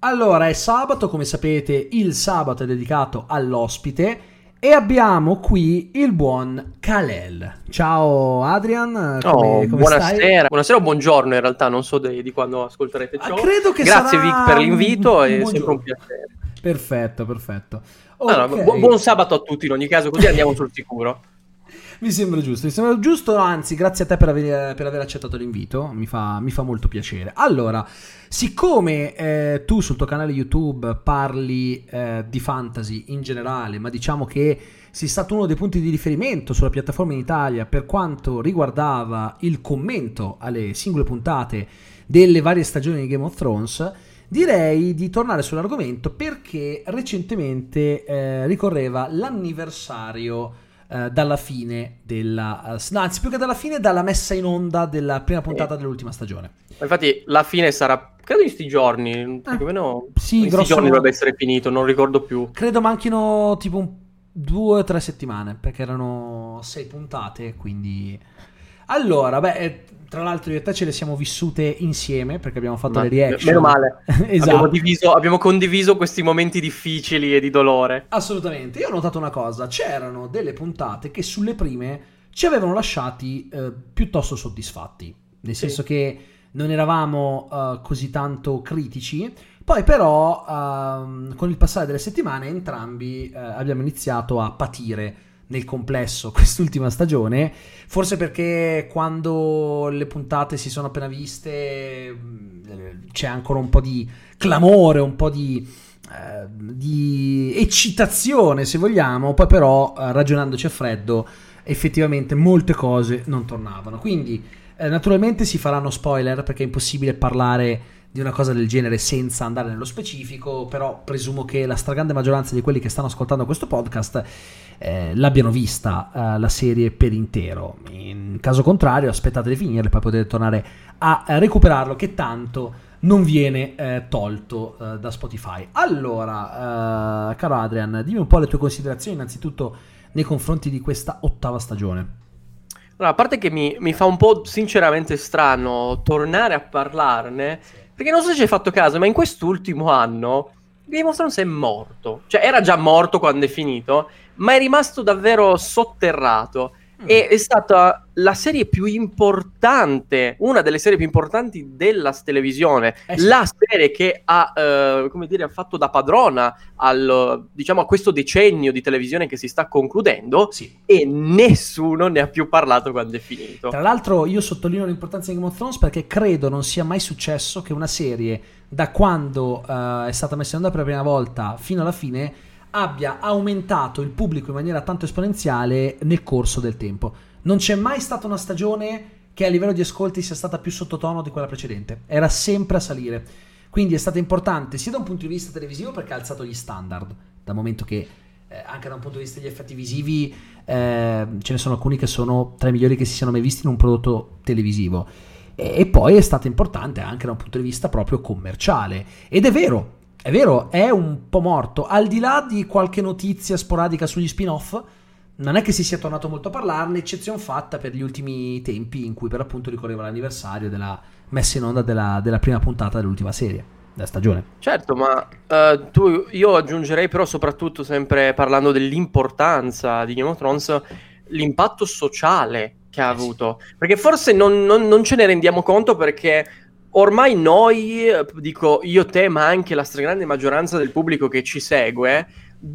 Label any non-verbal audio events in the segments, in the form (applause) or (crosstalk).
Allora, è sabato, come sapete, il sabato è dedicato all'ospite e abbiamo qui il buon Kalel. Ciao Adrian, come, oh, come buonasera. stai? Buonasera o buongiorno in realtà, non so di, di quando ascolterete ciò. Ah, credo che Grazie Vic per l'invito, è sempre un piacere. Perfetto, perfetto. Allora, Ok. bu- buon sabato a tutti in ogni caso, così andiamo sul sicuro. Mi sembra giusto, mi sembra giusto, anzi grazie a te per aver, per aver accettato l'invito, mi fa, mi fa molto piacere. Allora, siccome eh, tu sul tuo canale YouTube parli eh, di fantasy in generale, ma diciamo che sei stato uno dei punti di riferimento sulla piattaforma in Italia per quanto riguardava il commento alle singole puntate delle varie stagioni di Game of Thrones, direi di tornare sull'argomento perché recentemente eh, ricorreva l'anniversario eh, dalla fine della eh, no, anzi più che dalla fine dalla messa in onda della prima puntata dell'ultima stagione. Infatti la fine sarà, credo in sti giorni, più o meno sì, in sti grosso giorni dovrebbe essere finito, non ricordo più. credo manchino tipo un- due o tre settimane perché erano sei puntate quindi allora beh eh, tra l'altro io e te ce le siamo vissute insieme perché abbiamo fatto Ma- le reaction. Meno male. (laughs) esatto. Abbiamo, diviso- abbiamo condiviso questi momenti difficili e di dolore. Assolutamente, io ho notato una cosa, c'erano delle puntate che sulle prime ci avevano lasciati eh, piuttosto soddisfatti, nel Sì. senso che non eravamo eh, così tanto critici, poi però ehm, con il passare delle settimane entrambi eh, abbiamo iniziato a patire nel complesso (laughs) quest'ultima stagione, forse perché quando le puntate si sono appena viste mh, c'è ancora un po' di clamore, un po' di eh, di eccitazione se vogliamo, poi però eh, ragionandoci a freddo effettivamente molte cose non tornavano. Quindi eh, naturalmente si faranno spoiler perché è impossibile parlare di una cosa del genere senza andare nello specifico, però presumo che la stragrande maggioranza di quelli che stanno ascoltando questo podcast eh, l'abbiano vista eh, la serie per intero. In caso contrario, aspettate di finirle, poi potete tornare a eh, recuperarlo che tanto non viene eh, tolto eh, da Spotify. Allora, eh, caro Adrian, dimmi un po' le tue considerazioni innanzitutto nei confronti di questa ottava stagione. Allora, a parte che mi, mi fa un po' sinceramente strano tornare a parlarne, perché non so se ci hai fatto caso, ma in quest'ultimo anno Game of Thrones è morto. Cioè, era già morto quando è finito, ma è rimasto davvero sotterrato. E è stata la serie più importante, una delle serie più importanti della televisione, Eh sì. la serie che ha, eh, come dire, ha fatto da padrona al, diciamo, a questo decennio di televisione che si sta concludendo Sì. e nessuno ne ha più parlato quando è finito. Tra l'altro io sottolineo l'importanza di Game of Thrones perché credo non sia mai successo che una serie da quando eh, è stata messa in onda per la prima volta fino alla fine abbia aumentato il pubblico in maniera tanto esponenziale nel corso del tempo. Non c'è mai stata una stagione che a livello di ascolti sia stata più sottotono di quella precedente. Era sempre a salire. Quindi è stata importante sia da un punto di vista televisivo perché ha alzato gli standard, dal momento che eh, anche da un punto di vista degli effetti visivi eh, ce ne sono alcuni che sono tra i migliori che si siano mai visti in un prodotto televisivo. E, e poi è stata importante anche da un punto di vista proprio commerciale. Ed è vero, è vero, è un po' morto. Al di là di qualche notizia sporadica sugli spin-off, non è che si sia tornato molto a parlarne, eccezione fatta per gli ultimi tempi in cui per appunto ricorreva l'anniversario della messa in onda della, della prima puntata dell'ultima serie, della stagione. Certo, ma eh, tu, io aggiungerei però soprattutto sempre parlando dell'importanza di Game of Thrones, l'impatto sociale che ha Eh sì. avuto. Perché forse non, non- non ce ne rendiamo conto perché ormai noi, dico io te, ma anche la stragrande maggioranza del pubblico che ci segue,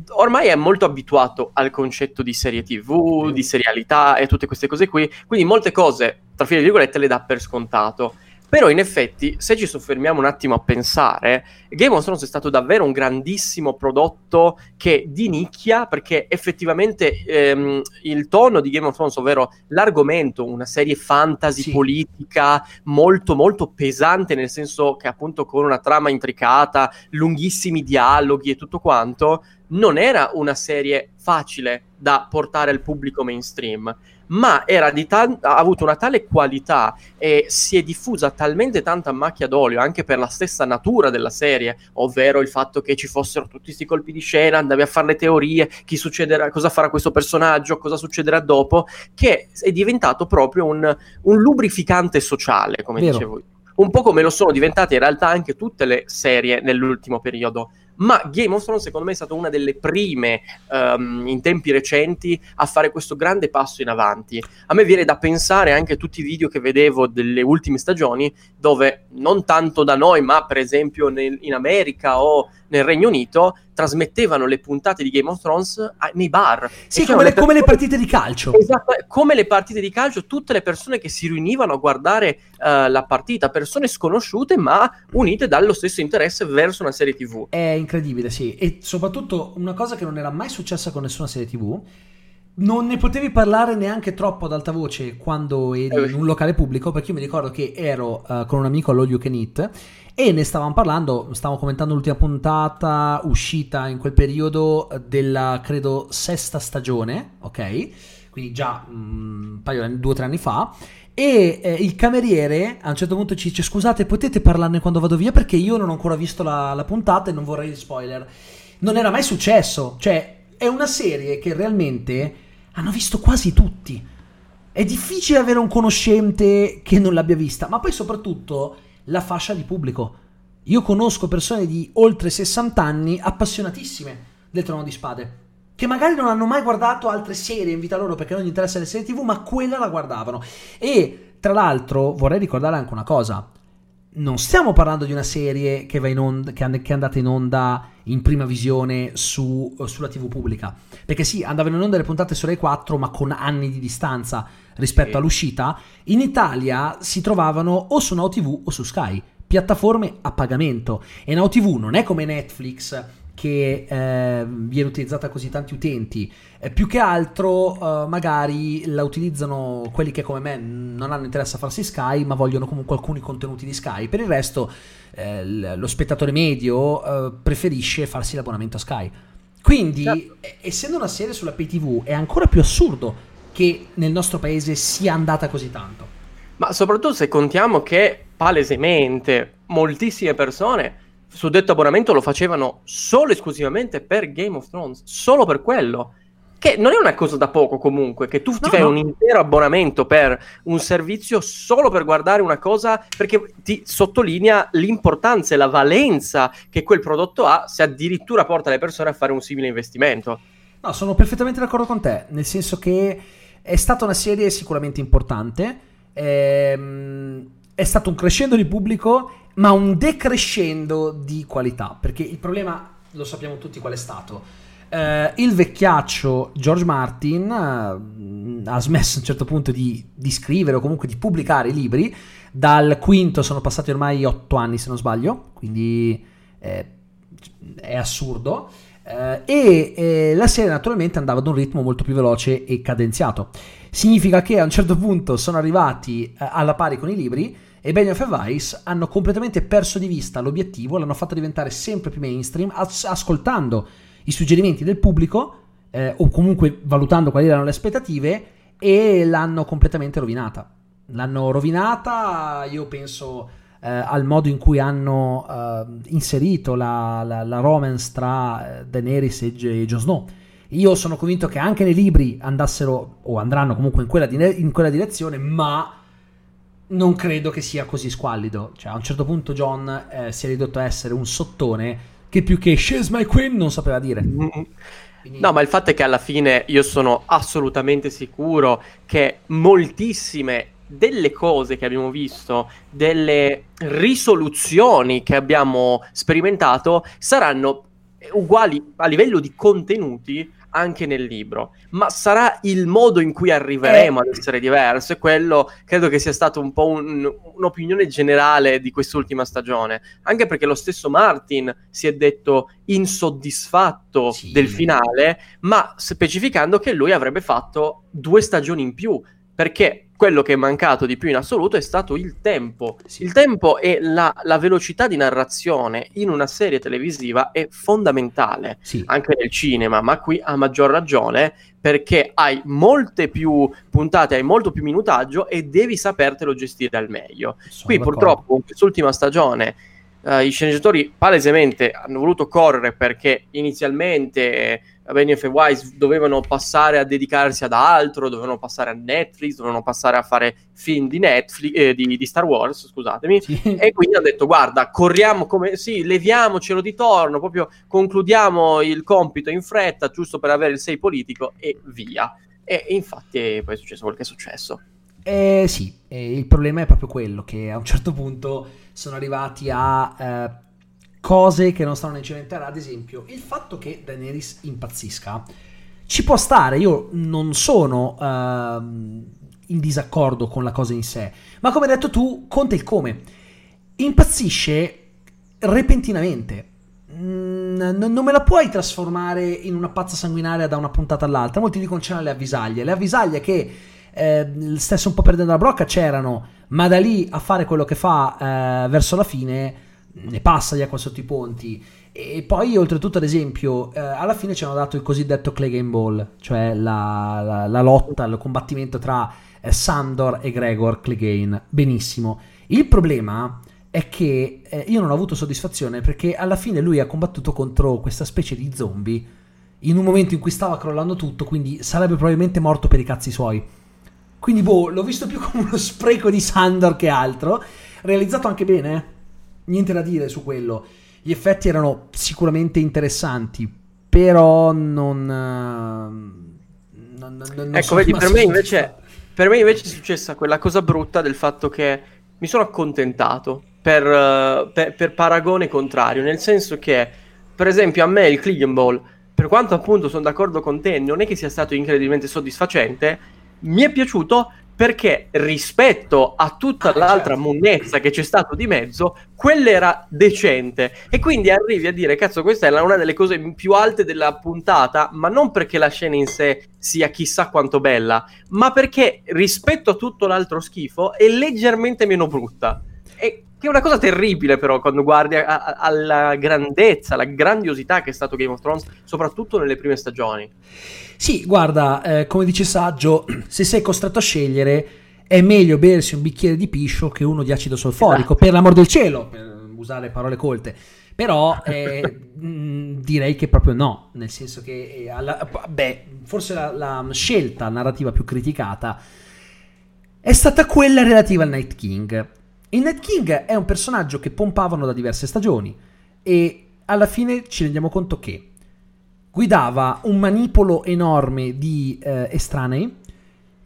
ormai è molto abituato al concetto di serie TV, di serialità e tutte queste cose qui, quindi molte cose, tra file virgolette, le dà per scontato. Però in effetti, se ci soffermiamo un attimo a pensare, Game of Thrones è stato davvero un grandissimo prodotto che di nicchia, perché effettivamente ehm, il tono di Game of Thrones, ovvero l'argomento, una serie fantasy Sì. politica molto molto pesante, nel senso che appunto con una trama intricata, lunghissimi dialoghi e tutto quanto, non era una serie facile da portare al pubblico mainstream ma ta- ha avuto una tale qualità e si è diffusa talmente tanta macchia d'olio anche per la stessa natura della serie, ovvero il fatto che ci fossero tutti questi colpi di scena, andavi a fare le teorie, chi succederà, cosa farà questo personaggio, cosa succederà dopo, che è diventato proprio un, un lubrificante sociale, come Vero. dicevo. Un po' come lo sono diventate in realtà anche tutte le serie nell'ultimo periodo ma Game of Thrones secondo me è stata una delle prime um, in tempi recenti a fare questo grande passo in avanti. A me viene da pensare anche a tutti i video che vedevo delle ultime stagioni dove non tanto da noi, ma per esempio nel, in America o nel Regno Unito trasmettevano le puntate di Game of Thrones a, nei bar. Sì, come le, come le, partite di calcio. Esatto, come le partite di calcio, tutte le persone che si riunivano a guardare uh, la partita, persone sconosciute ma unite dallo stesso interesse verso una serie TV. È incredibile, sì. E soprattutto una cosa che non era mai successa con nessuna serie TV non ne potevi parlare neanche troppo ad alta voce quando eri eh, in un locale pubblico, perché io mi ricordo che ero uh, con un amico all'All You Can Eat e ne stavamo parlando, stavamo commentando l'ultima puntata uscita in quel periodo della, credo, sesta stagione, ok? Quindi già mm, un paio due o tre anni fa. E eh, il cameriere a un certo punto ci dice: Scusate, potete parlarne quando vado via? Perché io non ho ancora visto la, la puntata e non vorrei spoiler. Non era mai successo, cioè è una serie che realmente hanno visto quasi tutti. È difficile avere un conoscente che non l'abbia vista, ma poi soprattutto la fascia di pubblico. Io conosco persone di oltre 60 anni appassionatissime del Trono di Spade, che magari non hanno mai guardato altre serie in vita loro perché non gli interessa le serie TV, ma quella la guardavano. E tra l'altro vorrei ricordare anche una cosa. Non stiamo parlando di una serie che, onda, che è andata in onda in prima visione su, sulla TV pubblica. Perché sì, andavano in onda le puntate su Rai 4, ma con anni di distanza rispetto sì. all'uscita. In Italia si trovavano o su Now TV o su Sky, piattaforme a pagamento. E Now TV non è come Netflix che eh, viene utilizzata così tanti utenti. Eh, più che altro, eh, magari la utilizzano quelli che come me non hanno interesse a farsi Sky, ma vogliono comunque alcuni contenuti di Sky. Per il resto, eh, lo spettatore medio eh, preferisce farsi l'abbonamento a Sky. Quindi, certo. essendo una serie sulla pay TV, è ancora più assurdo che nel nostro paese sia andata così tanto. Ma soprattutto se contiamo che palesemente moltissime persone su detto abbonamento lo facevano solo esclusivamente per Game of Thrones, solo per quello. Che non è una cosa da poco comunque, che tu ti no, fai no. un intero abbonamento per un servizio solo per guardare una cosa, perché ti sottolinea l'importanza e la valenza che quel prodotto ha, se addirittura porta le persone a fare un simile investimento. No, sono perfettamente d'accordo con te, nel senso che è stata una serie sicuramente importante, ehm, è stato un crescendo di pubblico, ma un decrescendo di qualità, perché il problema lo sappiamo tutti qual è stato Uh, il vecchiaccio George Martin uh, ha smesso a un certo punto di, di, scrivere o comunque di pubblicare i libri. Dal quinto sono passati ormai otto anni, se non sbaglio, quindi eh, è assurdo. Uh, e eh, la serie naturalmente andava ad un ritmo molto più veloce e cadenziato. Significa che a un certo punto sono arrivati alla pari con i libri e Band of Vice hanno completamente perso di vista l'obiettivo, l'hanno fatto diventare sempre più mainstream, as- ascoltando i suggerimenti del pubblico eh, o comunque valutando quali erano le aspettative e l'hanno completamente rovinata. L'hanno rovinata, io penso, eh, al modo in cui hanno eh, inserito la, la, la, romance tra eh, Daenerys e, e Jon Snow. Io sono convinto che anche nei libri andassero o andranno comunque in quella, di, in quella direzione, ma non credo che sia così squallido. Cioè, a un certo punto John eh, si è ridotto a essere un sottone che più che She's my queen non sapeva dire. Quindi... No, ma il fatto è che alla fine io sono assolutamente sicuro che moltissime delle cose che abbiamo visto, delle risoluzioni che abbiamo sperimentato, saranno uguali a livello di contenuti anche nel libro, ma sarà il modo in cui arriveremo eh. ad essere diverso e quello credo che sia stato un po' un, un'opinione generale di quest'ultima stagione, anche perché lo stesso Martin si è detto insoddisfatto sì. del finale, ma specificando che lui avrebbe fatto due stagioni in più, perché quello che è mancato di più in assoluto è stato il tempo. Sì. Il tempo e la, la velocità di narrazione in una serie televisiva è fondamentale, Sì. anche nel cinema, ma qui a maggior ragione perché hai molte più puntate, hai molto più minutaggio e devi sapertelo gestire al meglio. Sono Qui d'accordo. purtroppo in quest'ultima stagione eh, i sceneggiatori palesemente hanno voluto correre perché inizialmente Benioff e Wise dovevano passare a dedicarsi ad altro, dovevano passare a Netflix, dovevano passare a fare film di Netflix, eh, di, di Star Wars, scusatemi. Sì. E quindi hanno detto: Guarda, corriamo come sì, leviamocelo di torno, proprio concludiamo il compito in fretta, giusto per avere il 6 politico e via. E infatti poi è successo quel che è successo. Eh, sì, eh, il problema è proprio quello che a un certo punto sono arrivati a eh, cose che non stanno né terra, ad esempio il fatto che Daenerys impazzisca ci può stare, io non sono ehm, in disaccordo con la cosa in sé, ma come hai detto tu, conta il come. Impazzisce repentinamente. Mm, non non me la puoi trasformare in una pazza sanguinaria da una puntata all'altra. Molti dicono c'erano le avvisaglie. Le avvisaglie che eh, stesso un po' perdendo la brocca c'erano, ma da lì a fare quello che fa eh, verso la fine ne passa di acqua sotto i ponti. E poi, oltretutto, ad esempio, eh, alla fine ci hanno dato il cosiddetto Clegane Ball, cioè la, la- la lotta, il combattimento tra eh, Sandor e Gregor Clegane. Benissimo. Il problema è che eh, io non ho avuto soddisfazione perché alla fine lui ha combattuto contro questa specie di zombie in un momento in cui stava crollando tutto, quindi sarebbe probabilmente morto per i cazzi suoi. Quindi, boh, l'ho visto più come uno spreco di Sandor che altro. Realizzato anche bene, eh. Niente da dire su quello. Gli effetti erano sicuramente interessanti, però non. eh, non- non- non ecco, vedi, per me, invece, (laughs) per me invece è successa quella cosa brutta del fatto che mi sono accontentato per, eh, per- per paragone contrario, nel senso che, per esempio, a me il Clean Ball, per quanto appunto sono d'accordo con te, non è che sia stato incredibilmente soddisfacente, mi è piaciuto perché rispetto a tutta Ah, l'altra certo. monnezza che c'è stato di mezzo, quell'era decente. E quindi arrivi a dire, cazzo, questa è una delle cose più alte della puntata, ma non perché la scena in sé sia chissà quanto bella, ma perché rispetto a tutto l'altro schifo è leggermente meno brutta. E che è una cosa terribile, però, quando guardi a- a- alla grandezza, alla grandiosità che è stato Game of Thrones, soprattutto nelle prime stagioni. Sì, guarda, eh, come dice Saggio, (clears throat) se sei costretto a scegliere, è meglio bersi un bicchiere di piscio che uno di acido solforico, Esatto. per l'amor del cielo, per usare parole colte. Però eh, (laughs) mh, direi che proprio no, nel senso che eh, alla- beh, forse la, la scelta narrativa più criticata è stata quella relativa al Night King. Il Night King è un personaggio che pompavano da diverse stagioni e alla fine ci rendiamo conto che guidava un manipolo enorme di eh, estranei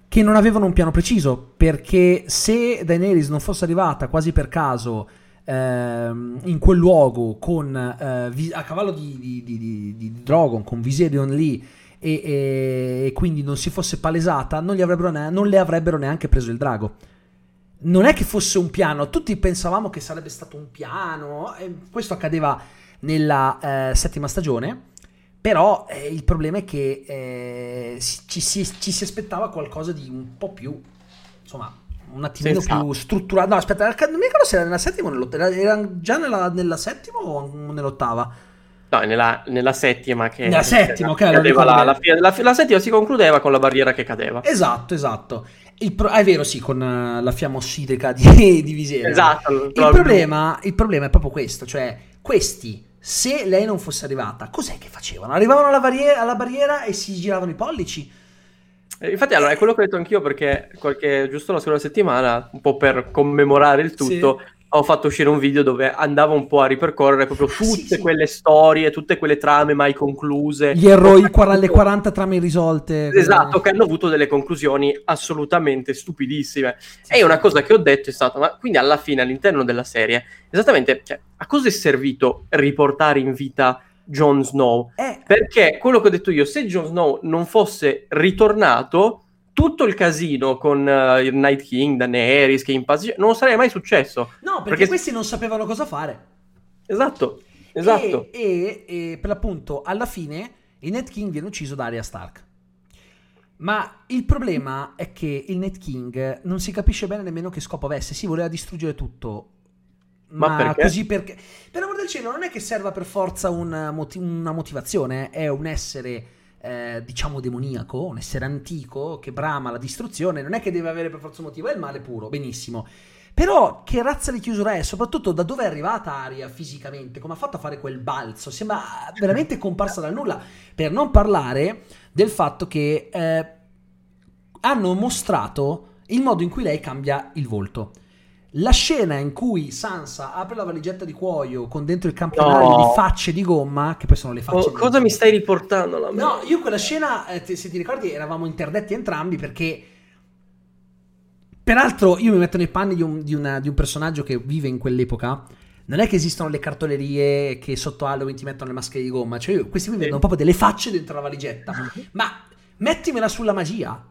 che non avevano un piano preciso perché se Daenerys non fosse arrivata quasi per caso ehm, in quel luogo con, eh, a cavallo di, di, di, di- Drogon con Viserion lì e, e- quindi non si fosse palesata non, ne- non le avrebbero neanche preso il drago non è che fosse un piano tutti pensavamo che sarebbe stato un piano questo accadeva nella eh, settima stagione però eh, il problema è che eh, ci, si, ci si aspettava qualcosa di un po' più, insomma, un attimino Sensato. più strutturato. No, aspetta, non mi ricordo se era nella settima o nell'ottava. Era, era già nella, nella settima o nell'ottava? No, nella, nella settima che... Nella settima, ok, la, la la- la settima si concludeva con la barriera che cadeva. Esatto, esatto. Pro- ah, è vero, sì, con eh, la fiamma ossidrica di, (laughs) di Viserion. Esatto. Il problema, il problema è proprio questo, cioè questi, se lei non fosse arrivata, cos'è che facevano? Arrivavano alla, barriera, alla barriera e si giravano i pollici? Eh, Infatti, allora, è quello che ho detto anch'io perché qualche, giusto la scorsa settimana, un po' per commemorare il tutto, ho fatto uscire un video dove andavo un po' a ripercorrere proprio tutte sì, sì. quelle storie, tutte quelle trame mai concluse. Gli eroi, quar- le 40 trame irrisolte. Esatto, che hanno avuto delle conclusioni assolutamente stupidissime. E una cosa che ho detto è stata, ma quindi alla fine, all'interno della serie, esattamente, cioè, a cosa è servito riportare in vita Jon Snow? Eh, Perché quello che ho detto io, se Jon Snow non fosse ritornato, tutto il casino con eh, il Night King, Daenerys, che impazzisce, non sarebbe mai successo. no, perché, perché- questi non sapevano cosa fare. Esatto, esatto. E, e- e per l'appunto, alla fine, il Ned King viene ucciso da Arya Stark. Ma il problema è che il Night King non si capisce bene nemmeno che scopo avesse. Si voleva distruggere tutto. Ma Ma, perché? così perché? Per amor del cielo, non è che serva per forza una, moti- una motivazione, è un essere, eh, diciamo, demoniaco, un essere antico che brama la distruzione. Non è che deve avere per forza un motivo, è il male puro, benissimo. Però che razza di chiusura è? Soprattutto da dove è arrivata Aria fisicamente? Come ha fatto a fare quel balzo? Sembra veramente comparsa dal nulla. Per non parlare del fatto che eh, hanno mostrato il modo in cui lei cambia il volto. La scena in cui Sansa apre la valigetta di cuoio con dentro il campionario No. di facce di gomma, che poi sono le facce Oh, cosa mi stai riportando? La No, io quella scena, eh, se ti ricordi, eravamo interdetti entrambi perché. Peraltro, io mi metto nei panni di un, di una- di un personaggio che vive in quell'epoca. Non è che esistono le cartolerie che sotto Halloween ti mettono le maschere di gomma. Cioè, io- questi qui Sì. vedono proprio delle facce dentro la valigetta. Ma mettimela sulla magia.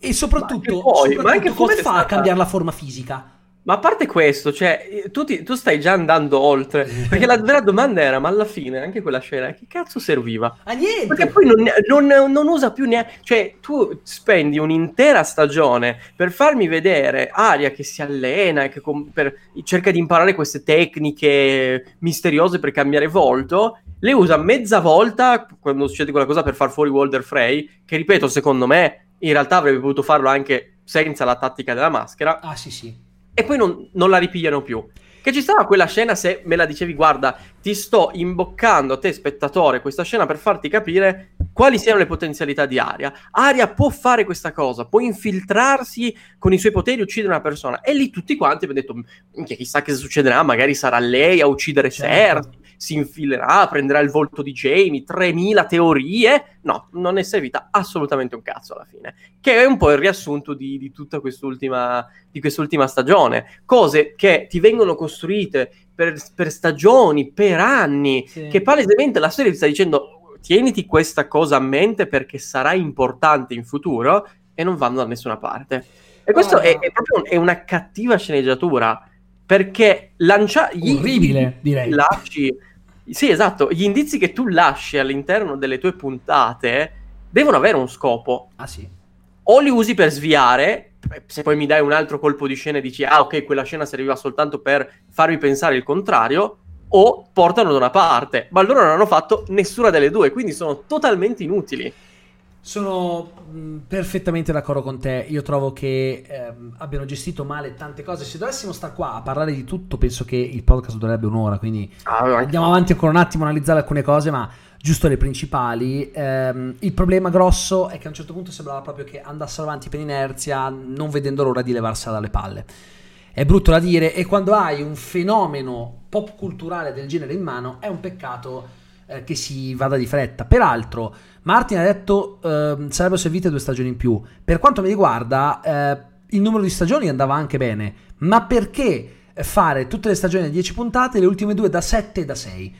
E soprattutto, Ma poi? soprattutto Ma anche come fa a stata- cambiare la forma fisica? Ma a parte questo, cioè, tu, ti- tu stai già andando oltre. Perché la vera domanda era: ma alla fine anche quella scena, che cazzo serviva? A niente! Perché poi non, non- non usa più neanche. Cioè, tu spendi un'intera stagione per farmi vedere Aria che si allena e che com- per- cerca di imparare queste tecniche misteriose per cambiare volto. Le usa mezza volta quando succede quella cosa per far fuori Walder Frey. Che ripeto, secondo me, in realtà avrebbe potuto farlo anche senza la tattica della maschera Ah, sì, sì. e poi non, non la ripigliano più. Che ci stava quella scena se me la dicevi, guarda, ti sto imboccando a te, spettatore, questa scena per farti capire quali siano le potenzialità di Aria. Aria può fare questa cosa, può infiltrarsi con i suoi poteri e uccidere una persona. E lì tutti quanti abbiamo detto, chissà che succederà, magari sarà lei a uccidere Certo. Cersei, si infilerà, prenderà il volto di Jamie, 3000 teorie. No, non ne servita assolutamente un cazzo alla fine. Che è un po' il riassunto di, di tutta quest'ultima di quest'ultima stagione. Cose che ti vengono costruite per, per stagioni, per anni, Sì. che palesemente la serie ti sta dicendo tieniti questa cosa a mente perché sarà importante in futuro e non vanno da nessuna parte. E questo Guarda. è, è proprio è una cattiva sceneggiatura perché lancia gli- Orribile, direi. lasci sì, esatto, gli indizi che tu lasci all'interno delle tue puntate devono avere un scopo Ah, sì. o li usi per sviare, se poi mi dai un altro colpo di scena e dici ah ok quella scena serviva soltanto per farmi pensare il contrario, o portano da una parte, ma loro non hanno fatto nessuna delle due, quindi sono totalmente inutili. Sono mh, perfettamente d'accordo con te. Io trovo che ehm, abbiano gestito male tante cose. Se dovessimo stare qua a parlare di tutto, penso che il podcast durerebbe un'ora. Quindi andiamo avanti ancora un attimo a analizzare alcune cose, ma giusto le principali. Ehm, il problema grosso è che a un certo punto sembrava proprio che andassero avanti per inerzia, non vedendo l'ora di levarsela dalle palle. È brutto da dire, e quando hai un fenomeno pop culturale del genere in mano, è un peccato eh, che si vada di fretta. Peraltro, Martin ha detto ehm, sarebbero servite due stagioni in più. Per quanto mi riguarda, eh, il numero di stagioni andava anche bene, ma perché fare tutte le stagioni da 10 puntate e le ultime due da 7 e da 6?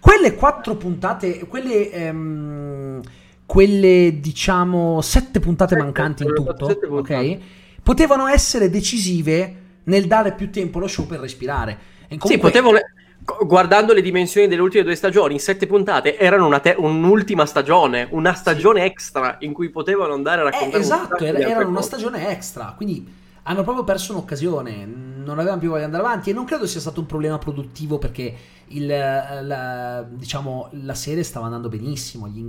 Quelle quattro puntate, quelle, ehm, quelle diciamo sette puntate Sette, mancanti in tutto, ok? Potevano essere decisive nel dare più tempo allo show per respirare. E Sì, comunque- potevano, gu- guardando le dimensioni delle ultime due stagioni, in sette puntate erano una te- un'ultima stagione, una stagione extra in cui potevano andare a Eh, raccontare un esatto, sacco era, di era altre una stagione extra, quindi hanno proprio perso un'occasione, non avevano più voglia di andare avanti e non credo sia stato un problema produttivo perché il, la, diciamo, la serie stava andando benissimo, gli,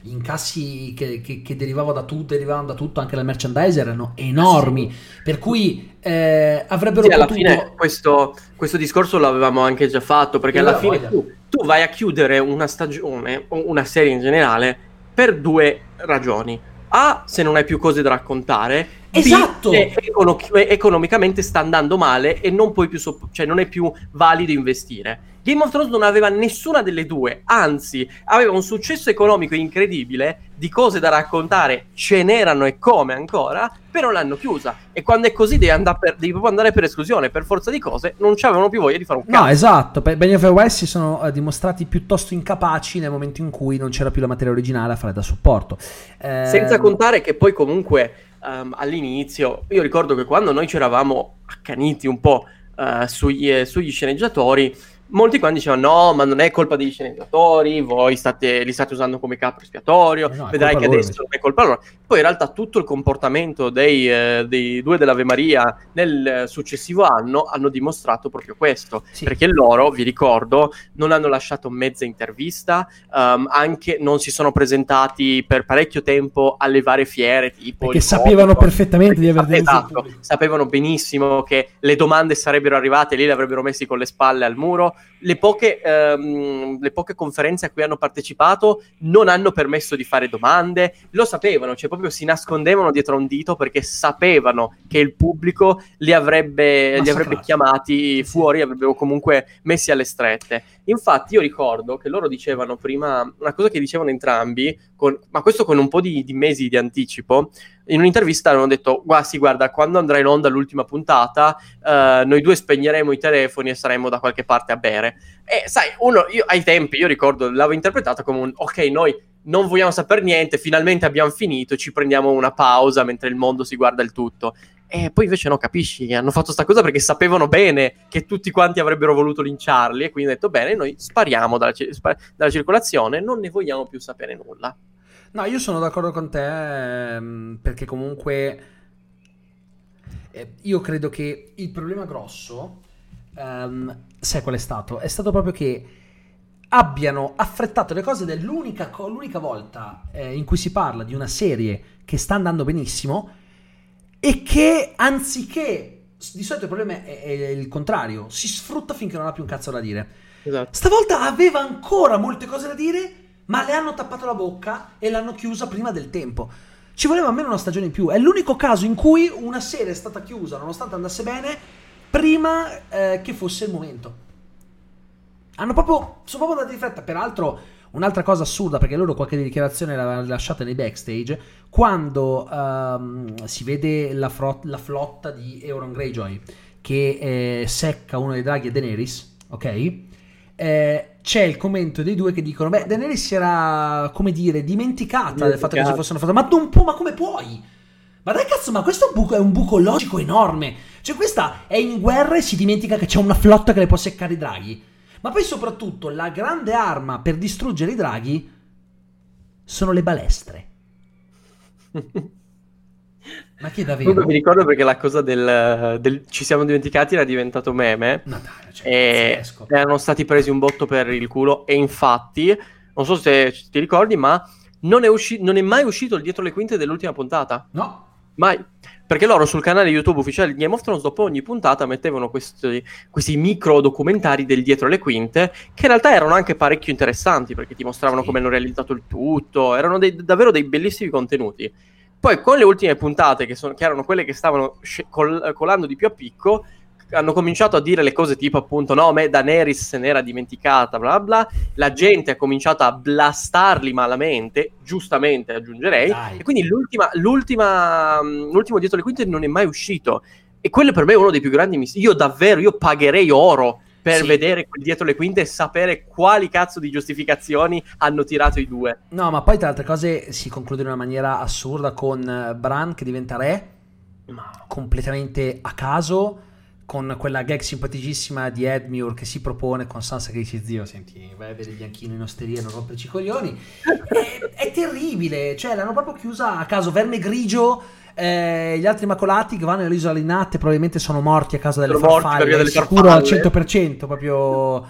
gli incassi che, che- che derivavano da tutto, derivavano da tutto, anche dal merchandise erano enormi, per cui eh, avrebbero Sì, alla potuto... fine questo, questo discorso l'avevamo anche già fatto, perché alla la fine tu, tu vai a chiudere una stagione, o una serie in generale, per due ragioni. A, se non hai più cose da raccontare. B, Esatto! econo- economicamente sta andando male e non puoi più sopp- cioè non è più valido investire. Game of Thrones non aveva nessuna delle due, anzi aveva un successo economico incredibile di cose da raccontare, ce n'erano e come ancora, però l'hanno chiusa. E quando è così devi, andare per, devi proprio andare per esclusione, per forza di cose, non avevano più voglia di fare un cazzo. No, esatto. Benioff e West si sono eh, dimostrati piuttosto incapaci nel momento in cui non c'era più la materia originale a fare da supporto. Eh, Senza contare che poi comunque ehm, all'inizio, io ricordo che quando noi ci eravamo accaniti un po' eh, sugli, eh, sugli sceneggiatori, molti qua dicevano no, ma non è colpa degli sceneggiatori, voi state, li state usando come capro espiatorio, no, vedrai che adesso non è colpa loro. Poi in realtà tutto il comportamento dei, eh, dei due dell'Ave Maria nel successivo anno hanno dimostrato proprio questo, sì. perché loro, vi ricordo, non hanno lasciato mezza intervista, um, anche non si sono presentati per parecchio tempo alle varie fiere, tipo... Perché sapevano Covid, perfettamente di aver esatto, sapevano benissimo che le domande sarebbero arrivate, lì le avrebbero messi con le spalle al muro, le poche, ehm, le poche, conferenze a cui hanno partecipato non hanno permesso di fare domande, lo sapevano, cioè proprio si nascondevano dietro un dito perché sapevano che il pubblico li avrebbe, li avrebbe chiamati fuori, avrebbero comunque messi alle strette. Infatti io ricordo che loro dicevano prima, una cosa che dicevano entrambi, con, ma questo con un po' di, di mesi di anticipo, in un'intervista hanno detto: Guarda, sì, guarda, quando andrà in onda l'ultima puntata, uh, noi due spegneremo i telefoni e saremo da qualche parte a bere. E sai, uno, io ai tempi, io ricordo, l'avevo interpretato come un ok, noi non vogliamo sapere niente, finalmente abbiamo finito, ci prendiamo una pausa mentre il mondo si guarda il tutto. E poi invece no, capisci, hanno fatto questa cosa perché sapevano bene che tutti quanti avrebbero voluto linciarli e quindi hanno detto bene, noi spariamo dalla, dalla circolazione, non ne vogliamo più sapere nulla. No, io sono d'accordo con te ehm, perché comunque eh, io credo che il problema grosso, um, sai qual è stato? È stato proprio che abbiano affrettato le cose dell'unica l'unica volta eh, in cui si parla di una serie che sta andando benissimo e che anziché di solito il problema è, è, il contrario, si sfrutta finché non ha più un cazzo da dire. Esatto. Stavolta aveva ancora molte cose da dire ma le hanno tappato la bocca e l'hanno chiusa prima del tempo. Ci voleva almeno una stagione in più. È l'unico caso in cui una serie è stata chiusa, nonostante andasse bene, prima eh, che fosse il momento. Hanno proprio, sono proprio andati di fretta. Peraltro, un'altra cosa assurda, perché loro qualche dichiarazione l'avevano lasciata nei backstage, quando um, si vede la, frot- la, flotta di Euron Greyjoy che eh, secca uno dei draghi e Daenerys, ok? Eh, c'è il commento dei due che dicono: Beh, Daenerys si era, come dire, dimenticata, del fatto che ci fossero fatte. Ma può, ma come puoi? Ma dai cazzo, ma questo è un, buco, è un buco logico enorme. Cioè, questa è in guerra e si dimentica che c'è una flotta che le può seccare i draghi. Ma poi, soprattutto, la grande arma per distruggere i draghi sono le balestre. (laughs) Ma che davvero? Comunque mi ricordo perché la cosa del, del, ci siamo dimenticati era diventato meme. Dai, cioè, e erano stati presi un botto per il culo. E infatti, non so se ti ricordi, ma non è, usci- non è mai uscito il dietro le quinte dell'ultima puntata. No. Mai. Perché loro sul canale YouTube ufficiale di Game of Thrones, dopo ogni puntata, mettevano questi, questi micro documentari del dietro le quinte, che in realtà erano anche parecchio interessanti, perché ti mostravano sì. come hanno realizzato il tutto. Erano dei, davvero dei bellissimi contenuti. Poi con le ultime puntate, che, sono, che erano quelle che stavano sc- col- colando di più a picco, hanno cominciato a dire le cose tipo appunto no, me Daenerys se n'era dimenticata, bla bla, la gente ha cominciato a blastarli malamente, giustamente aggiungerei, Dai. e quindi l'ultima, l'ultima, l'ultimo dietro le quinte non è mai uscito. E quello per me è uno dei più grandi misteri. Io davvero, io pagherei oro per sì. vedere dietro le quinte e sapere quali cazzo di giustificazioni hanno tirato i due. No, ma poi tra le altre cose si conclude in una maniera assurda con eh, Bran che diventa re, ma completamente a caso, con quella gag simpaticissima di Edmure che si propone con Sansa che dice zio, senti, vai a vedere il bianchino in osteria non romperci i coglioni. è, è terribile, cioè l'hanno proprio chiusa a caso, verme grigio eh, gli altri Immacolati che vanno nell'isola di Natte probabilmente sono morti a causa delle sono farfalle. Delle sicuro al 100%. Proprio.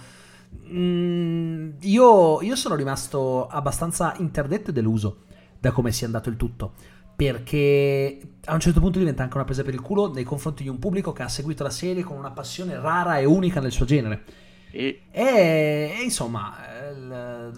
Mm, io, io sono rimasto abbastanza interdetto e deluso da come sia andato il tutto. Perché a un certo punto diventa anche una presa per il culo nei confronti di un pubblico che ha seguito la serie con una passione rara e unica nel suo genere. E, e insomma,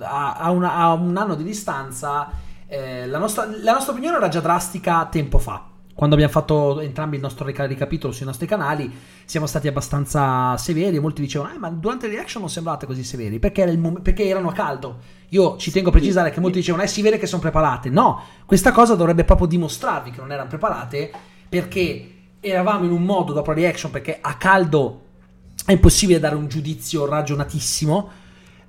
a, a, una, a un anno di distanza eh, la, nostra, la nostra opinione era già drastica tempo fa. Quando abbiamo fatto entrambi il nostro ricapitolo sui nostri canali, siamo stati abbastanza severi. Molti dicevano: eh, ma durante le reaction non sembravate così severi perché, era mom- perché, erano a caldo. Io ci tengo a precisare che molti dicevano: eh, si vede che sono preparate. No, questa cosa dovrebbe proprio dimostrarvi che non erano preparate perché eravamo in un modo dopo la reaction perché a caldo è impossibile dare un giudizio ragionatissimo.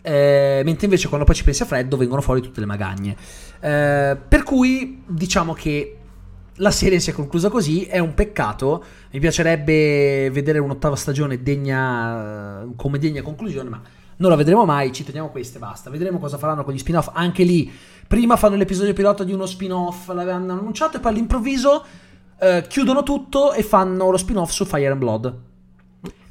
Eh, mentre invece quando poi ci pensi a freddo vengono fuori tutte le magagne. Eh, per cui diciamo che la serie si è conclusa così, è un peccato. Mi piacerebbe vedere un'ottava stagione degna, come degna conclusione, ma non la vedremo mai. Ci teniamo queste, basta. Vedremo cosa faranno con gli spin-off. Anche lì, prima fanno l'episodio pilota di uno spin-off, l'avevano annunciato, e poi all'improvviso eh, chiudono tutto e fanno lo spin-off su Fire and Blood.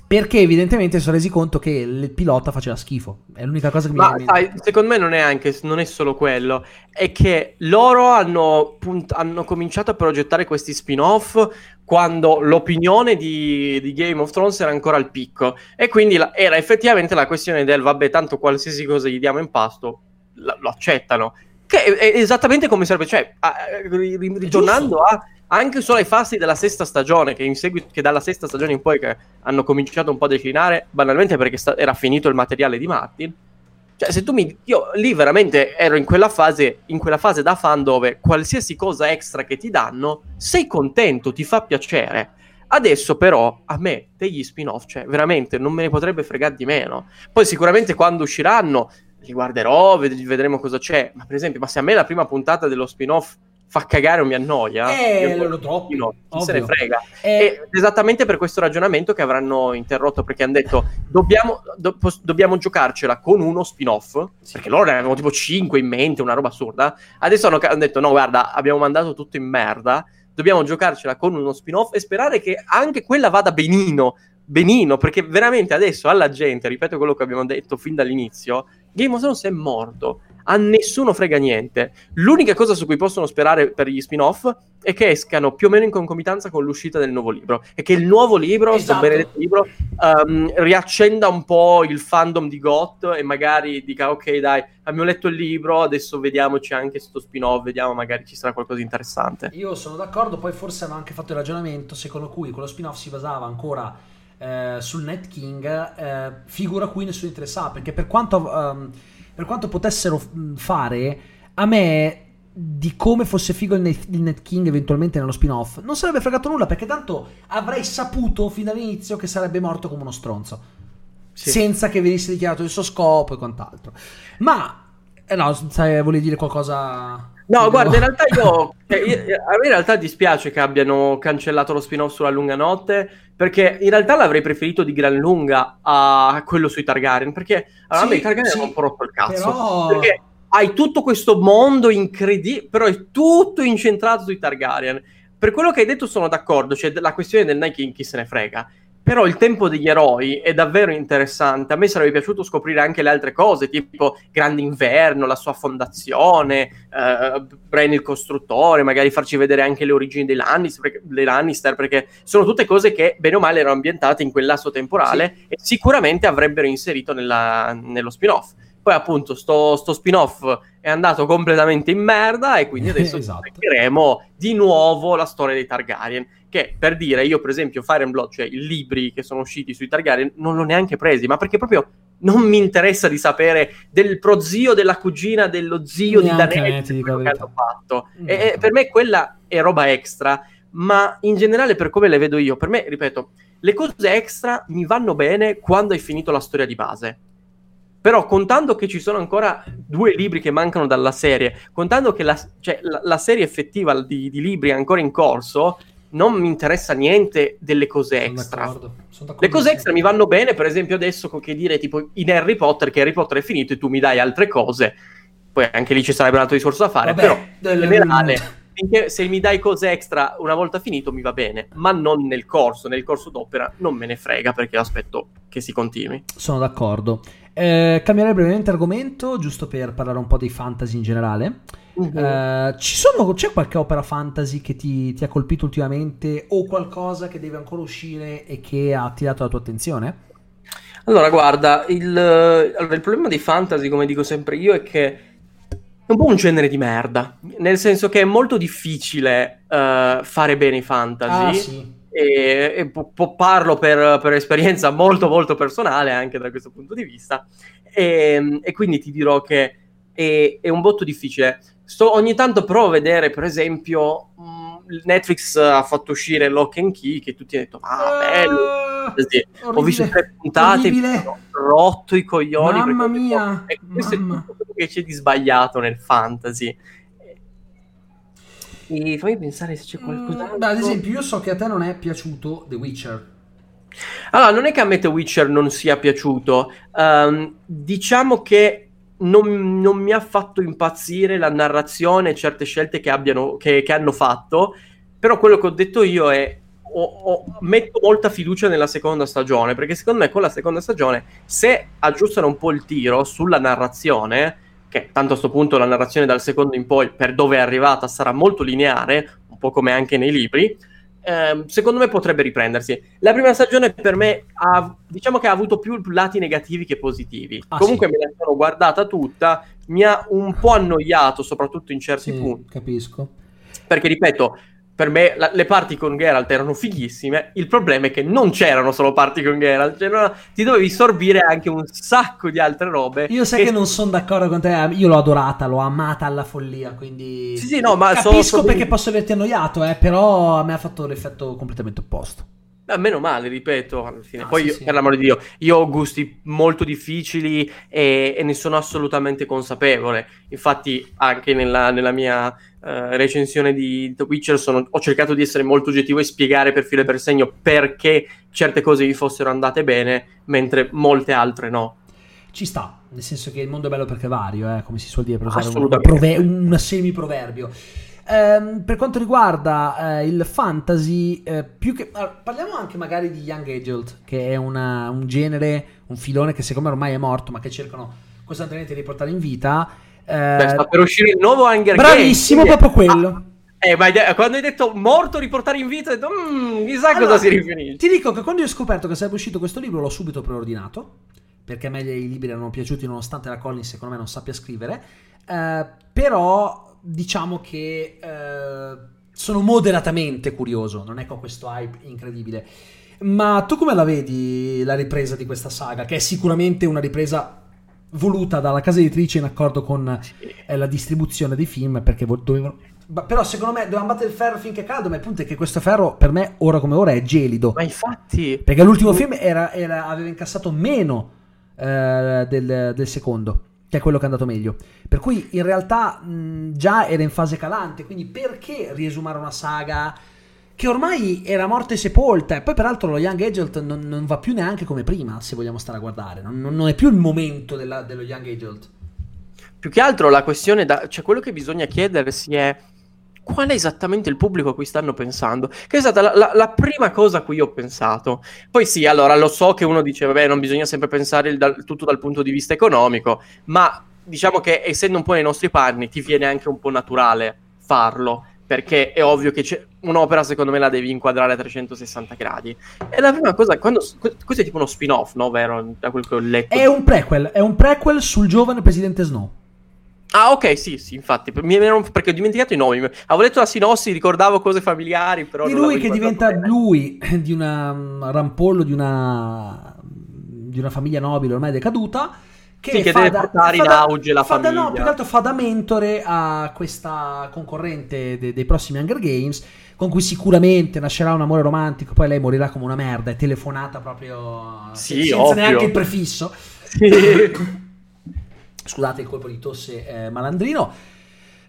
Perché evidentemente si sono resi conto che il pilota faceva schifo. È l'unica cosa che mi Ma sai, secondo me non è anche non è solo quello, è che loro hanno, punt- hanno cominciato a progettare questi spin-off quando l'opinione di, di, Game of Thrones era ancora al picco e quindi la, era effettivamente la questione del vabbè, tanto qualsiasi cosa gli diamo in pasto la, lo accettano. Che è, è, esattamente come serve, cioè, a, ritornando a anche solo ai fasti della sesta stagione, che, seguito, che dalla sesta stagione in poi hanno cominciato un po' a declinare, banalmente perché sta- era finito il materiale di Martin. Cioè, se tu mi. Io lì veramente ero in quella fase, in quella fase da fan dove qualsiasi cosa extra che ti danno, sei contento, ti fa piacere. Adesso però a me degli spin-off, cioè veramente non me ne potrebbe fregare di meno. Poi sicuramente quando usciranno li guarderò, ved- vedremo cosa c'è. Ma per esempio, ma se a me la prima puntata dello spin-off fa cagare o mi annoia, eh, lo troppo, no, chi se ne frega. Eh, esattamente per questo ragionamento che avranno interrotto, perché hanno detto dobbiamo, do, dobbiamo giocarcela con uno spin-off, sì. perché loro ne avevano tipo 5 in mente, una roba assurda. Adesso hanno, hanno detto no, guarda, abbiamo mandato tutto in merda, dobbiamo giocarcela con uno spin-off e sperare che anche quella vada benino, benino, perché veramente adesso alla gente, ripeto quello che abbiamo detto fin dall'inizio, Game of Thrones è morto a nessuno frega niente. L'unica cosa su cui possono sperare per gli spin-off è che escano più o meno in concomitanza con l'uscita del nuovo libro e che il nuovo libro, esatto. benedetto libro, um, riaccenda un po' il fandom di GOT e magari dica ok dai, abbiamo letto il libro, adesso vediamoci anche questo spin-off, vediamo magari ci sarà qualcosa di interessante. Io sono d'accordo, poi forse hanno anche fatto il ragionamento secondo cui quello spin-off si basava ancora eh, sul Net King, eh, figura a cui nessuno interessava, perché per quanto... Um, per quanto potessero fare, a me di come fosse figo il Net, il Net King eventualmente nello spin-off non sarebbe fregato nulla perché tanto avrei saputo fin dall'inizio che sarebbe morto come uno stronzo. Sì. Senza che venisse dichiarato il suo scopo e quant'altro. Ma, eh no, volevi dire qualcosa No, guarda, in realtà io, cioè, a me in realtà dispiace che abbiano cancellato lo spin-off sulla lunga notte, perché in realtà l'avrei preferito di gran lunga a quello sui Targaryen, perché allora, sì, a me i Targaryen sì, hanno un po' rotto il cazzo, però... perché hai tutto questo mondo incredibile, però è tutto incentrato sui Targaryen. Per quello che hai detto sono d'accordo, cioè la questione del Night King chi se ne frega. Però il tempo degli eroi è davvero interessante. A me sarebbe piaciuto scoprire anche le altre cose, tipo Grande Inverno, la sua fondazione, eh, Bran il costruttore, magari farci vedere anche le origini dei Lannister, perché, dei Lannister, perché sono tutte cose che bene o male erano ambientate in quel lasso temporale sì. e sicuramente avrebbero inserito nella, nello spin-off. Poi appunto sto, sto, spin-off è andato completamente in merda e quindi adesso (laughs) esatto. di nuovo la storia dei Targaryen. Che per dire, io per esempio Fire and Blood, cioè i libri che sono usciti sui Targaryen, non l'ho neanche presi, ma perché proprio non mi interessa di sapere del prozio, della cugina, dello zio neanche di Daenerys che hanno fatto. Mm. E per me quella è roba extra, ma in generale per come le vedo io, per me, ripeto, le cose extra mi vanno bene quando hai finito la storia di base però contando che ci sono ancora due libri che mancano dalla serie, contando che la, cioè, la, la serie effettiva di, di, libri è ancora in corso, non mi interessa niente delle cose extra. Sono d'accordo. Sono d'accordo Le cose extra mi vanno bene, per esempio adesso che dire tipo in Harry Potter, che Harry Potter è finito e tu mi dai altre cose, poi anche lì ci sarebbe un altro discorso da fare, Vabbè, però in generale se mi dai cose extra una volta finito mi va bene, ma non nel corso, nel corso d'opera non me ne frega perché aspetto che si continui. Sono d'accordo. Eh, cambierei brevemente argomento, giusto per parlare un po' dei fantasy in generale. Uh-huh. Eh, sono, c'è qualche opera fantasy che ti, ti, ha colpito ultimamente o qualcosa che deve ancora uscire e che ha attirato la tua attenzione? Allora, guarda, il, allora, il problema dei fantasy, come dico sempre io, è che è un po' un genere di merda, nel senso che è molto difficile uh, fare bene i fantasy. Ah, sì. E, e po- parlo per, per, esperienza molto molto personale anche da questo punto di vista. E, e quindi ti dirò che è, è, un botto difficile. Sto, ogni tanto provo a vedere per esempio mh, mm, Netflix ha fatto uscire Lock and Key che tutti hanno detto ah bello sì. ho visto tre puntate ho rotto i coglioni mamma mia e questo mamma. è tutto quello che c'è di sbagliato nel fantasy E fammi pensare se c'è qualcos'altro. Mm, beh, ad esempio, io so che a te non è piaciuto The Witcher. Allora, non è che a me The Witcher non sia piaciuto. Um, diciamo che non, non, mi ha fatto impazzire la narrazione e certe scelte che, abbiano, che, che hanno fatto. Però quello che ho detto io è ho, ho, metto molta fiducia nella seconda stagione, perché secondo me con la seconda stagione, se aggiustano un po' il tiro sulla narrazione, che tanto a questo punto la narrazione dal secondo in poi, per dove è arrivata, sarà molto lineare, un po' come anche nei libri, eh, secondo me potrebbe riprendersi. La prima stagione per me ha, diciamo che ha avuto più lati negativi che positivi. Ah, Comunque sì. me la sono guardata tutta, mi ha un po' annoiato, soprattutto in certi sì, punti. Capisco. Perché ripeto, per me la, le parti con Geralt erano fighissime. Il problema è che non c'erano solo parti con Geralt, c'erano, ti dovevi sorbire anche un sacco di altre robe. Io sai che, che non sono d'accordo con te, io l'ho adorata, l'ho amata alla follia, quindi sì, sì, no, ma capisco so, so perché posso averti annoiato, eh, però a me ha fatto l'effetto completamente opposto. Beh, meno male, ripeto, alla fine. Ah, Poi, sì, io, sì. per l'amore di Dio, io ho gusti molto difficili e, e ne sono assolutamente consapevole. Infatti, anche nella, nella mia uh, recensione di The Witcher sono, ho cercato di essere molto oggettivo e spiegare per filo e per segno perché certe cose vi fossero andate bene, mentre molte altre no. Ci sta, nel senso che il mondo è bello perché è vario, eh, come si suol dire, per usare un, prove- un semi-proverbio. Um, per quanto riguarda uh, il fantasy, uh, più che, uh, parliamo anche magari di Young Adult, che è una, un genere, un filone che secondo me ormai è morto, ma che cercano costantemente di portare in vita. Beh, sta per uscire il nuovo Hunger Bravissimo, Games. proprio quello. Ah. Eh, ma quando hai detto morto, riportare in vita, ho detto, mmm, chissà allora, cosa si riferisce. Ti dico che quando ho scoperto che sarebbe uscito questo libro, l'ho subito preordinato. Perché a me i libri erano piaciuti, nonostante la Collins, secondo me, non sappia scrivere. Uh, però diciamo che eh, sono moderatamente curioso, non è con questo hype incredibile. Ma tu come la vedi la ripresa di questa saga? Che è sicuramente una ripresa voluta dalla casa editrice in accordo con eh, la distribuzione dei film, perché dovevano... Però secondo me dovevamo battere il ferro finché è caldo, ma il punto è che questo ferro per me ora come ora è gelido. Ma infatti... Perché l'ultimo film era, era, aveva incassato meno eh, del, del secondo che è quello che è andato meglio. Per cui in realtà mh, già era in fase calante, quindi perché riesumare una saga che ormai era morta e sepolta? E poi peraltro lo Young Adult non, non, va più neanche come prima, se vogliamo stare a guardare, non, non è più il momento della, dello Young Adult. Più che altro la questione, da, cioè quello che bisogna chiedersi è qual è esattamente il pubblico a cui stanno pensando? Che è stata la, la, la, prima cosa a cui ho pensato. Poi sì, allora lo so che uno dice, vabbè, non bisogna sempre pensare il, dal, tutto dal punto di vista economico, ma diciamo che essendo un po' nei nostri panni ti viene anche un po' naturale farlo. Perché è ovvio che un'opera, secondo me, la devi inquadrare a 360 gradi. E la prima cosa, quando, questo è tipo uno spin-off, no? Vero? Da quel che ho letto. È un prequel, è un prequel sul giovane presidente Snow. Ah, ok, sì, sì, infatti, perché ho dimenticato i nomi. Avevo letto la sinossi, ricordavo cose familiari, però... Di lui che diventa bene. lui di una um, rampollo di una, di una famiglia nobile ormai decaduta, che, sì, che deve da, portare in da, auge la famiglia. Da, no, più che altro fa da mentore a questa concorrente de, dei prossimi Hunger Games, con cui sicuramente nascerà un amore romantico, poi lei morirà come una merda, è telefonata proprio sì, senza ovvio. neanche il prefisso. Sì. (laughs) scusate il colpo di tosse eh, malandrino.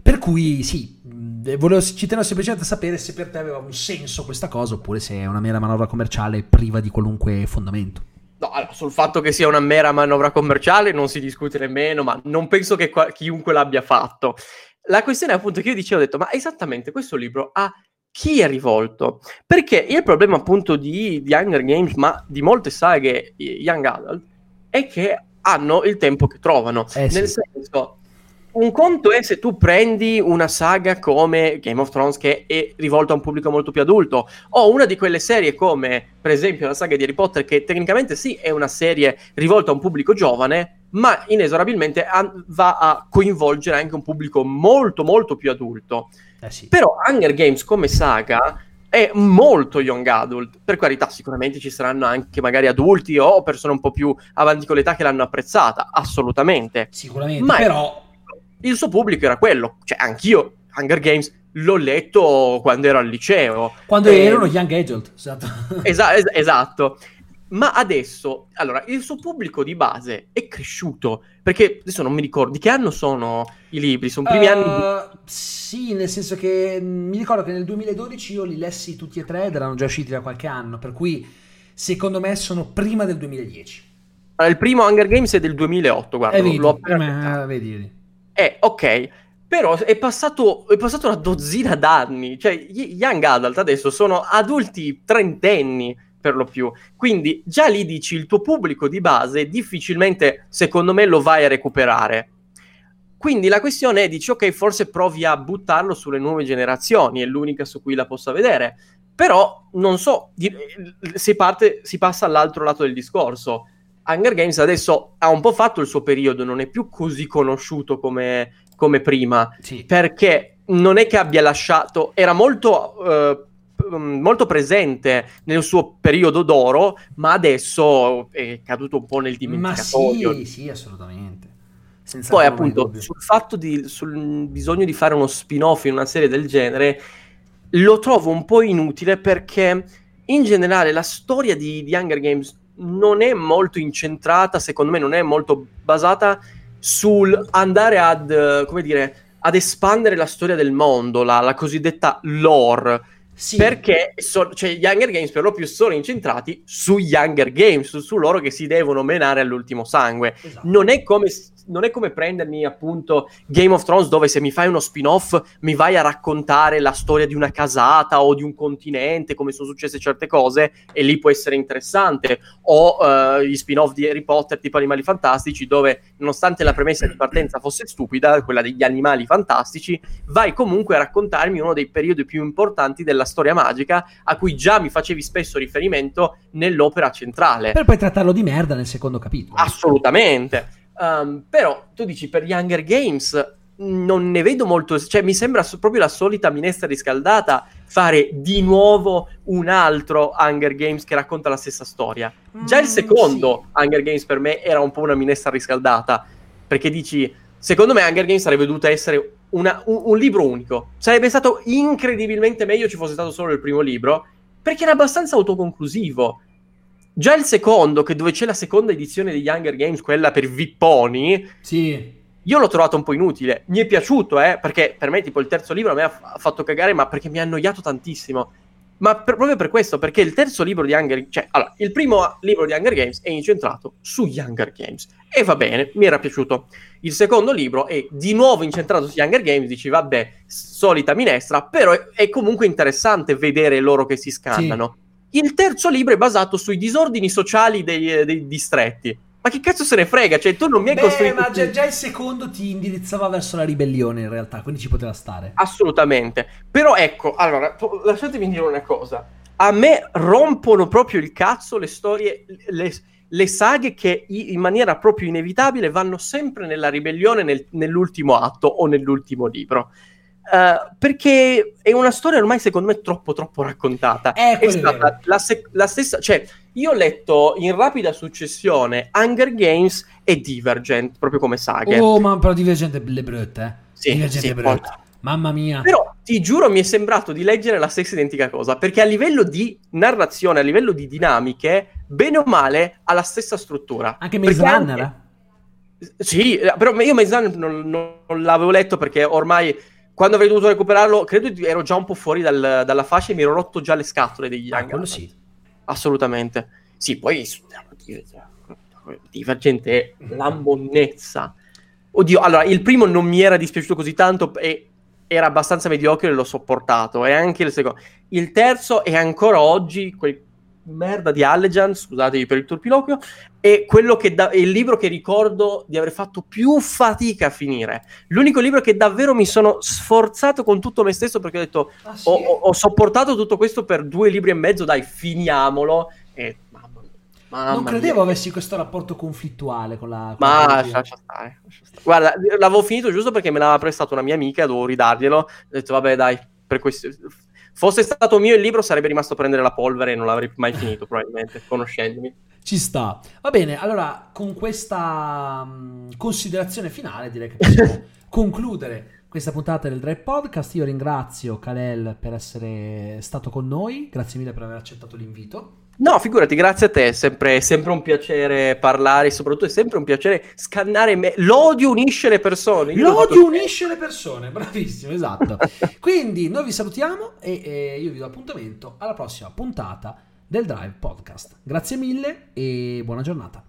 Per cui sì, volevo, ci tenevo semplicemente a sapere se per te aveva un senso questa cosa oppure se è una mera manovra commerciale priva di qualunque fondamento. No, allora, sul fatto che sia una mera manovra commerciale non si discute nemmeno, ma non penso che qua- chiunque l'abbia fatto. La questione è appunto che io dicevo, ho detto, ma esattamente questo libro a chi è rivolto? Perché il problema appunto di, di Hunger Games, ma di molte saghe Young Adult, è che hanno il tempo che trovano. Eh, Nel sì. senso, un conto è se tu prendi una saga come Game of Thrones che è rivolta a un pubblico molto più adulto, o una di quelle serie come per esempio la saga di Harry Potter che tecnicamente sì è una serie rivolta a un pubblico giovane, ma inesorabilmente a- va a coinvolgere anche un pubblico molto molto più adulto. Eh sì. Però Hunger Games come saga è molto young adult. Per carità, sicuramente ci saranno anche magari adulti o persone un po' più avanti con l'età che l'hanno apprezzata, assolutamente. Sicuramente, Ma però il suo pubblico era quello, cioè anch'io Hunger Games l'ho letto quando ero al liceo. Quando e... erano young adult, esatto. Esa- es- esatto. Ma adesso, allora, il suo pubblico di base è cresciuto, perché adesso non mi ricordo, di che anno sono i libri? Sono primi uh, anni? Sì, nel senso che mi ricordo che nel 2012 io li lessi tutti e tre ed erano già usciti da qualche anno, per cui secondo me sono prima del 2010. Allora, il primo Hunger Games è del 2008, guarda, eh, vedi, l'ho appena eh, vedi, vedi. Eh, ok, però è passato, è passato una dozzina d'anni, cioè gli young adult adesso sono adulti trentenni per lo più. Quindi già lì dici il tuo pubblico di base difficilmente, secondo me, lo vai a recuperare. Quindi la questione è, dici, ok, forse provi a buttarlo sulle nuove generazioni, è l'unica su cui la possa vedere. Però, non so, si, parte, si passa all'altro lato del discorso. Hunger Games adesso ha un po' fatto il suo periodo, non è più così conosciuto come, come prima, sì. perché non è che abbia lasciato, era molto... Uh, molto presente nel suo periodo d'oro, ma adesso è caduto un po' nel dimenticatoio. Ma sì, sì, assolutamente. Senza Poi, appunto, sul fatto di, sul bisogno di fare uno spin-off in una serie del genere, lo trovo un po' inutile perché in generale la storia di, di Hunger Games non è molto incentrata, secondo me non è molto basata sul andare ad, come dire, ad espandere la storia del mondo, la, la cosiddetta lore sì. Perché so, cioè, gli Hunger Games per lo più sono incentrati sugli Hunger Games, su, su loro che si devono menare all'ultimo sangue. Esatto. Non è come non è come prendermi appunto Game of Thrones dove se mi fai uno spin-off mi vai a raccontare la storia di una casata o di un continente, come sono successe certe cose, e lì può essere interessante. O uh, gli spin-off di Harry Potter tipo Animali Fantastici, dove nonostante la premessa di partenza fosse stupida, quella degli animali fantastici, vai comunque a raccontarmi uno dei periodi più importanti della storia magica a cui già mi facevi spesso riferimento nell'opera centrale. Per poi trattarlo di merda nel secondo capitolo. Assolutamente. Um, però tu dici per gli Hunger Games non ne vedo molto, cioè mi sembra proprio la solita minestra riscaldata fare di nuovo un altro Hunger Games che racconta la stessa storia. Già il mm, secondo sì. Hunger Games per me era un po' una minestra riscaldata, perché dici, secondo me Hunger Games sarebbe dovuto essere una, un, un libro unico. Sarebbe stato incredibilmente meglio ci fosse stato solo il primo libro, perché era abbastanza autoconclusivo. Già il secondo, che dove c'è la seconda edizione degli Hunger Games, quella per Vipponi, sì. io l'ho trovato un po' inutile. Mi è piaciuto, eh, perché per me, tipo, il terzo libro a me ha, f- fatto cagare, ma perché mi ha annoiato tantissimo. Ma per, proprio per questo, perché il terzo libro di Hunger Games, cioè, allora, il primo libro di Hunger Games è incentrato sugli Hunger Games. E va bene, mi era piaciuto. Il secondo libro è di nuovo incentrato sugli Hunger Games, dici, vabbè, solita minestra, però è, è comunque interessante vedere loro che si scannano. Sì. Il terzo libro è basato sui disordini sociali dei, dei distretti. Ma che cazzo se ne frega? Cioè, tu non mi hai Beh, costruito. Ma già, già, il secondo ti indirizzava verso la ribellione, in realtà, quindi ci poteva stare. Assolutamente. Però ecco, allora, lasciatemi dire una cosa. A me rompono proprio il cazzo le storie, le, le saghe che in maniera proprio inevitabile vanno sempre nella ribellione nel, nell'ultimo atto o nell'ultimo libro. Uh, perché è una storia ormai secondo me troppo troppo raccontata. Eh, è stata la, se- la, stessa cioè io ho letto in rapida successione Hunger Games e Divergent proprio come saghe. Oh ma però Divergent è le brutte eh? sì, Divergent sì, è brutta mamma mia. Però ti giuro mi è sembrato di leggere la stessa identica cosa perché a livello di narrazione a livello di dinamiche bene o male ha la stessa struttura anche Maze Runner anche... sì però io Maze Runner non, non l'avevo letto perché ormai quando avrei dovuto recuperarlo, credo che ero già un po' fuori dal, dalla fascia e mi ero rotto già le scatole degli ah, quello sì. Assolutamente. Sì, poi Divergente è la monnezza. Oddio, allora, il primo non mi era dispiaciuto così tanto e era abbastanza mediocre e l'ho sopportato. E anche il secondo. Il terzo è ancora oggi quel merda di Allegan, scusatevi per il turpiloquio, è quello che da- è il libro che ricordo di aver fatto più fatica a finire. L'unico libro che davvero mi sono sforzato con tutto me stesso perché ho detto ah, sì? ho, ho, sopportato tutto questo per due libri e mezzo, dai, finiamolo. E Mamma non credevo mia. avessi questo rapporto conflittuale con la. Con Ma lascia stare, lascia stare. Guarda, l'avevo finito giusto perché me l'aveva prestato una mia amica, dovevo ridarglielo. Ho detto, vabbè, dai, per questo Fosse stato mio il libro sarebbe rimasto a prendere la polvere e non l'avrei mai finito probabilmente, (laughs) conoscendomi. Ci sta. Va bene, allora con questa um, considerazione finale direi che possiamo (laughs) concludere questa puntata del Drive Podcast. Io ringrazio Kalel per essere stato con noi, grazie mille per aver accettato l'invito. No, figurati, grazie a te, è sempre, sempre un piacere parlare e soprattutto è sempre un piacere scannare me. L'odio unisce le persone. Io L'odio unisce le persone, (laughs) bravissimo, esatto. Quindi noi vi salutiamo e, e io vi do appuntamento alla prossima puntata del Drive Podcast. Grazie mille e buona giornata.